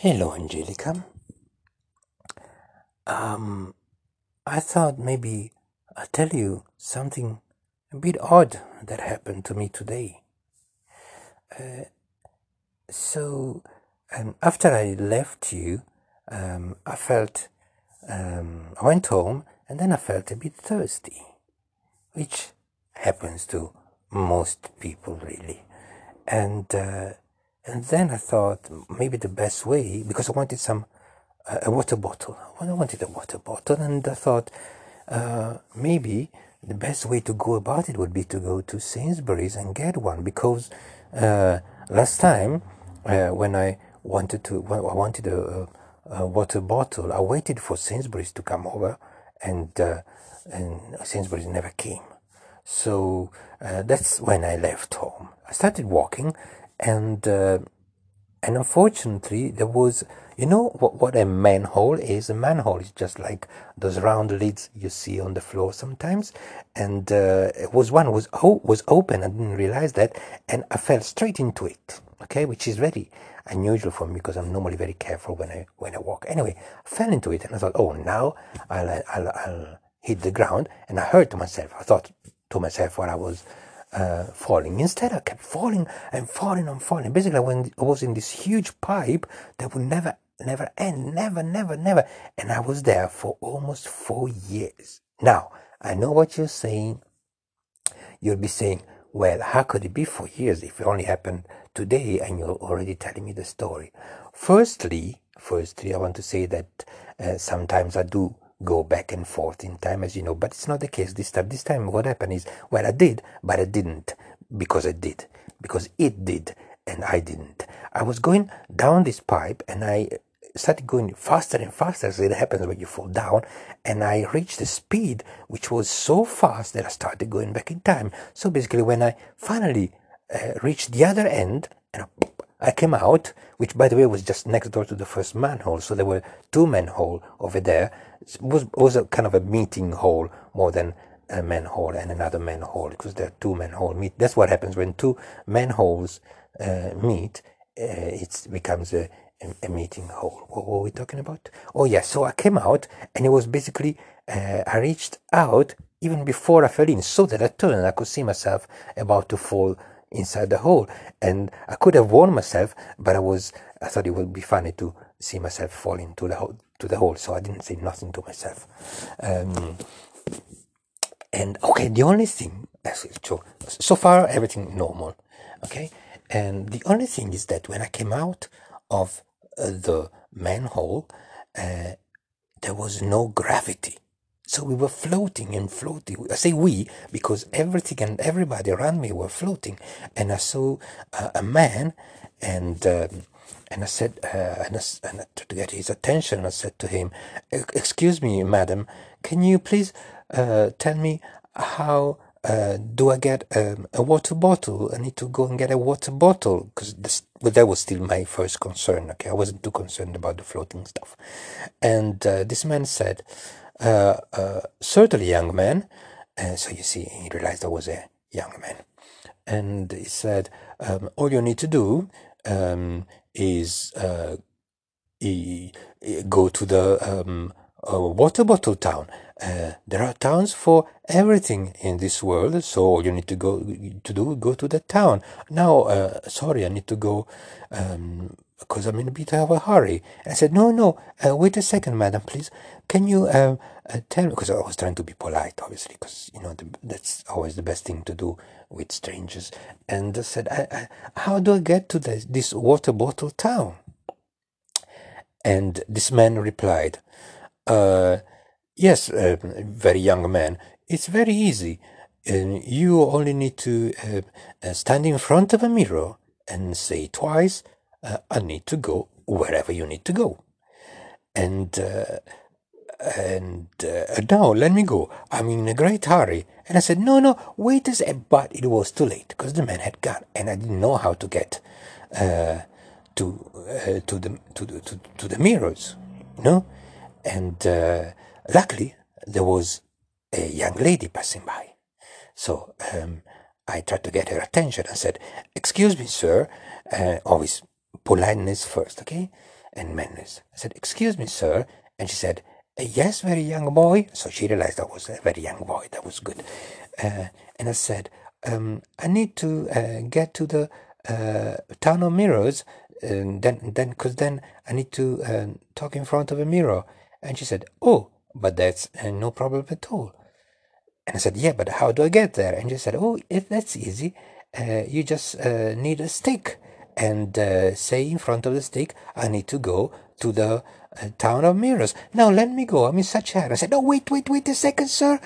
Hello, Angelica. Um, I thought maybe I'll tell you something a bit odd that happened to me today. So, um, after I left you, um, I felt, um, I went home and then I felt a bit thirsty, which happens to most people really. And, uh, and then I thought maybe the best way, because I wanted some a a water bottle. Well, I wanted a water bottle, and I thought uh, maybe the best way to go about it would be to go to Sainsbury's and get one because uh, last time uh, when I wanted to I wanted a, a, a water bottle, I waited for Sainsbury's to come over, and uh, and Sainsbury's never came. So uh, that's when I left home. I started walking, and uh, and unfortunately there was you know what, what a manhole is? A manhole is just like those round lids you see on the floor sometimes. And uh, it was one was o- was open. I didn't realize that. And i fell straight into it. Okay? Which is very unusual for me because i'm normally very careful when i when i walk. Anyway i fell into it and i thought oh now i'll i'll, I'll hit the ground. And i hurt myself i thought to myself while i was uh, falling. Instead, I kept falling and falling and falling. Basically, when I was in this huge pipe that would never, never end, never, never, never. And I was there for almost four years. Now, I know what you're saying. You'll be saying, well, how could it be four years if it only happened today and you're already telling me the story? Firstly, firstly, I want to say that uh, sometimes I do go back and forth in time, as you know, but it's not the case this time. This time, what happened is, well, I did, but I didn't because I did, because it did and I didn't. I was going down this pipe and I started going faster and faster as it happens when you fall down and i reached a speed which was so fast that i started going back in time so basically when i finally uh, reached the other end and I came out, which by the way was just next door to the first manhole, so there were two manhole over there. It was was a kind of a meeting hole more than a manhole and another manhole because there are two manhole meet. That's what happens when two manholes uh, meet. Uh, it becomes a, a, a meeting hole. What were we talking about? Oh yeah, so I came out and it was basically uh, I reached out even before I fell in, so that I turned and I could see myself about to fall inside the hole. And I could have warned myself, but I was I thought it would be funny to see myself fall into the hole to the hole, so I didn't say nothing to myself. Um, and okay, the only thing so so far everything normal, okay. And the only thing is that when I came out of uh, the manhole, uh, there was no gravity. So we were floating and floating. I say we because everything and everybody around me were floating. And I saw uh, a man, and um, and I said, uh, and, I, and I, to get his attention, I said to him, "Excuse me, madam, can you please uh, tell me how?" Uh, do I get um, a water bottle? I need to go and get a water bottle because well, that was still my first concern. Okay, I wasn't too concerned about the floating stuff. And uh, this man said, certainly young man. Uh, so you see, he realized I was a young man. And he said, um, all you need to do um, is uh, e- e- go to the um, uh, water bottle town. Uh, there are towns for everything in this world, so all you need to go to do go to the town. Now, uh, sorry, I need to go um, because I'm in a bit of a hurry. I said, no, no, uh, wait a second, madam, please. Can you uh, uh, tell me? Because I was trying to be polite, obviously, because you know the, that's always the best thing to do with strangers. And I said, I, I, how do I get to this, this water bottle town? And this man replied, uh, Yes, uh, very young man, it's very easy. You only need to uh, stand in front of a mirror and say twice, uh, I need to go wherever you need to go. And uh, and uh, now let me go. I'm in a great hurry. And I said, no, no, wait a second. But it was too late because the man had gone, and I didn't know how to get uh, to uh, to the to the to, to the mirrors, you know. And uh, luckily, there was a young lady passing by, so um, I tried to get her attention. I said, "Excuse me, sir." Uh, always politeness first, okay? and manners. I said, Excuse me, sir. And she said, Yes, very young boy. So she realized I was a very young boy. That was good. Uh, and I said, um, I need to uh, get to the uh, town of mirrors. And then, then, because then I need to uh, talk in front of a mirror. And she said, Oh, but that's uh, no problem at all. And I said, Yeah, but how do I get there? And she said, Oh, if that's easy. Uh, you just need a stick and say in front of the stick, I need to go to the a town of mirrors. Now let me go. I'm in such a hurry. I said, No, wait, wait, wait a second, sir.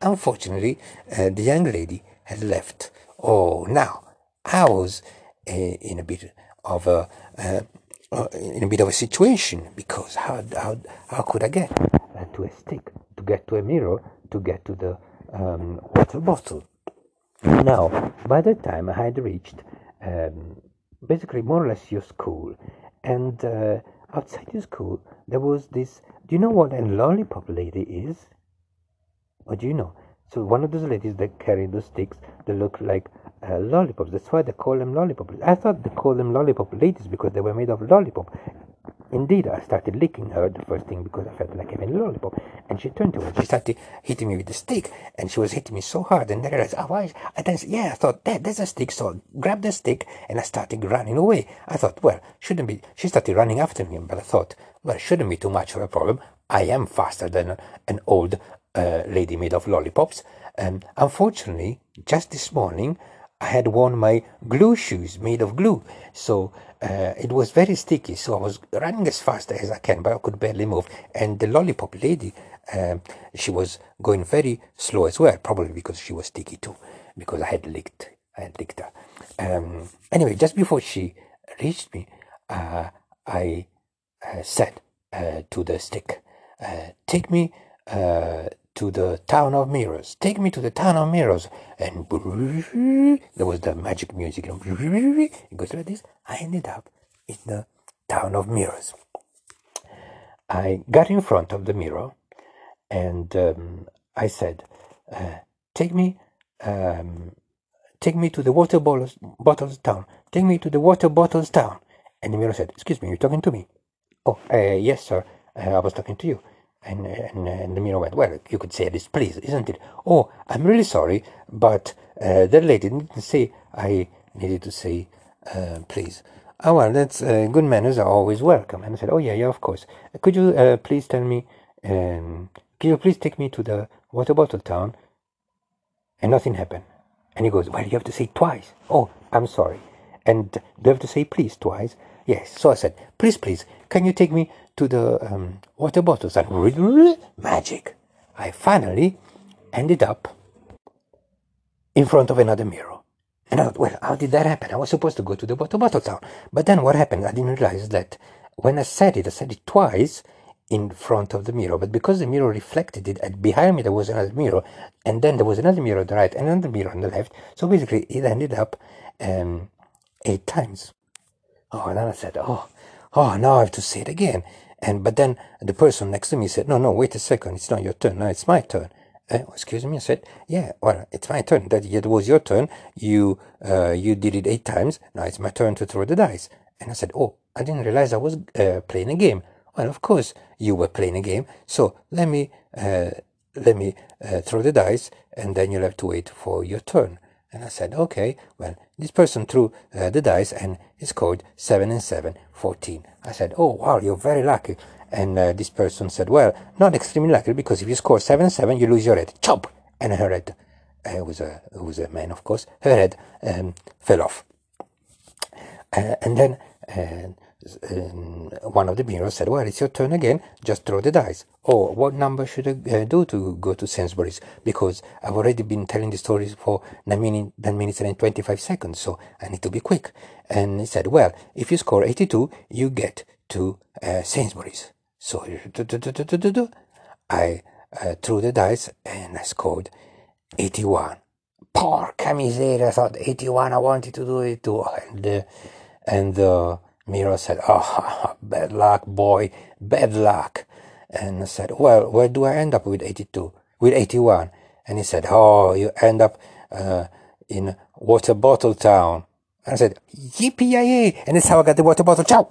Unfortunately, uh, the young lady had left. Oh, now I was uh, in a bit of a uh, uh in a bit of a situation because how how how could I get uh, to a stick, to get to a mirror, to get to the um, water bottle? Now, by the time I had reached um, basically more or less your school, and uh, outside your school there was this. Do you know what a lollipop lady is? Or do you know? So one of those ladies that carry those sticks that look like uh, lollipops. That's why they call them lollipop. I thought they called them lollipop ladies because they were made of lollipop. Indeed, I started licking her the first thing because I felt like having a lollipop. And she turned to me. She started hitting me with the stick, and she was hitting me so hard. And I realized, oh, why? I then, yeah, I thought, that, there's a stick. So I grabbed the stick, and I started running away. I thought, well, shouldn't be. She started running after me, but I thought, well, shouldn't be too much of a problem. I am faster than an old uh, lady made of lollipops. And unfortunately, just this morning, I had worn my glue shoes made of glue. So uh, it was very sticky. So I was running as fast as I can, but I could barely move. And the lollipop lady, um, she was going very slow as well, probably because she was sticky too, because I had licked, I had licked her. Um, anyway, just before she reached me, uh, I uh, said uh, to the stick, uh, "Take me to the town of mirrors. Take me to the town of mirrors. And there was the magic music. It goes like this. I ended up in the town of mirrors. I got in front of the mirror and um, I said, uh, "Take me, um, take me to the water bottles, bottles town. Take me to the water bottles town." And the mirror said, "Excuse me, you're talking to me?" "Oh, uh, yes, sir. Uh, I was talking to you." And, and, and the mirror went, Well, you could say this, please, isn't it? Oh, I'm really sorry, but uh, the lady didn't say I needed to say, uh, please. Oh, well, that's uh, good manners are always welcome. And I said, Oh, yeah, yeah, of course. Could you uh, please tell me, um, can you please take me to the water bottle town? And nothing happened. And he goes, Well, you have to say twice. Oh, I'm sorry. And do you have to say please twice? Yes. So I said, Please, please, can you take me to the um, water bottles and magic. I finally ended up in front of another mirror. And I thought, well, how did that happen? I was supposed to go to the water bottle town. But then what happened? I didn't realize that when I said it, I said it twice in front of the mirror. But because the mirror reflected it, and behind me there was another mirror, and then there was another mirror on the right, and another mirror on the left. So basically, it ended up um, eight times. Oh, and then I said, oh, oh, now I have to say it again. And but then the person next to me said, "No, no, wait a second. It's not your turn. No, it's my turn." Uh, excuse me. I said, "Yeah, well, it's my turn. That it was your turn. You uh, you did it eight times. Now it's my turn to throw the dice." And I said, "Oh, I didn't realize I was uh, playing a game." Well, of course you were playing a game. So let me uh, let me uh, throw the dice, and then you'll have to wait for your turn. And I said, okay, well, this person threw uh, the dice and he scored 7 and 7, 14. I said, oh, wow, you're very lucky. And uh, this person said, well, not extremely lucky because if you score 7 and 7, you lose your head. Chop! And her head, uh, it, was a, it was a man, of course, her head um, fell off. Uh, and then uh, one of the mirrors said, Well, it's your turn again, just throw the dice. Oh, what number should I uh, do to go to Sainsbury's? Because I've already been telling the stories for 9, minute, 9 minutes and 25 seconds, so I need to be quick. And he said, Well, if you score 82, you get to uh, Sainsbury's. So I uh, threw the dice and I scored 81. Porca miseria, I thought 81, I wanted to do it too. And, uh, and uh, Miro said, Oh, bad luck, boy, bad luck. And I said, Well, where do I end up with 82? With 81? And he said, Oh, you end up uh, in Water Bottle Town. And I said, Yippee! And that's how I got the water bottle. Ciao!